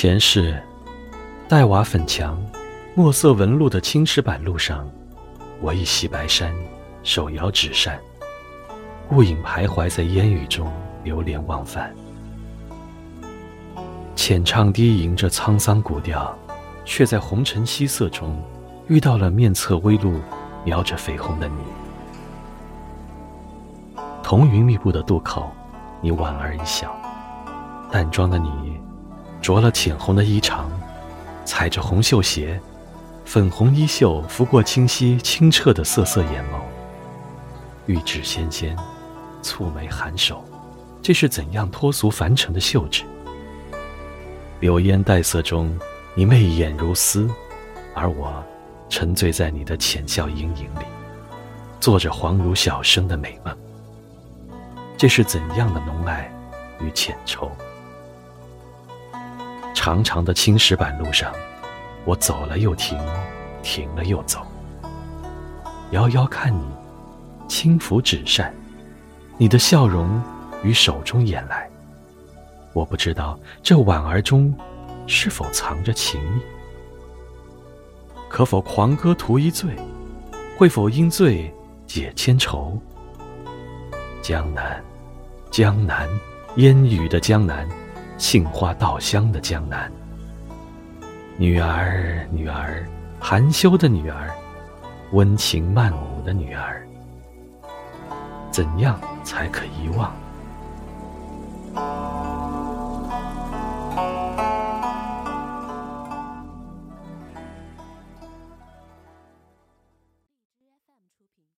前世，黛瓦粉墙、墨色纹路的青石板路上，我一袭白衫，手摇纸扇，雾影徘徊在烟雨中，流连忘返。浅唱低吟着沧桑古调，却在红尘夕色中，遇到了面侧微露、描着绯红的你。彤云密布的渡口，你莞尔一笑，淡妆的你。着了浅红的衣裳，踩着红绣鞋，粉红衣袖拂过清晰清澈的涩涩眼眸，玉指纤纤，蹙眉含首，这是怎样脱俗凡尘的秀致？流烟黛色中，你媚眼如丝，而我沉醉在你的浅笑盈盈里，做着恍如小生的美梦。这是怎样的浓爱与浅愁？长长的青石板路上，我走了又停，停了又走。遥遥看你，轻抚纸扇，你的笑容于手中掩来。我不知道这婉儿中是否藏着情意，可否狂歌图一醉？会否因醉解千愁？江南，江南，烟雨的江南。杏花稻香的江南，女儿，女儿，含羞的女儿，温情曼舞的女儿，怎样才可遗忘？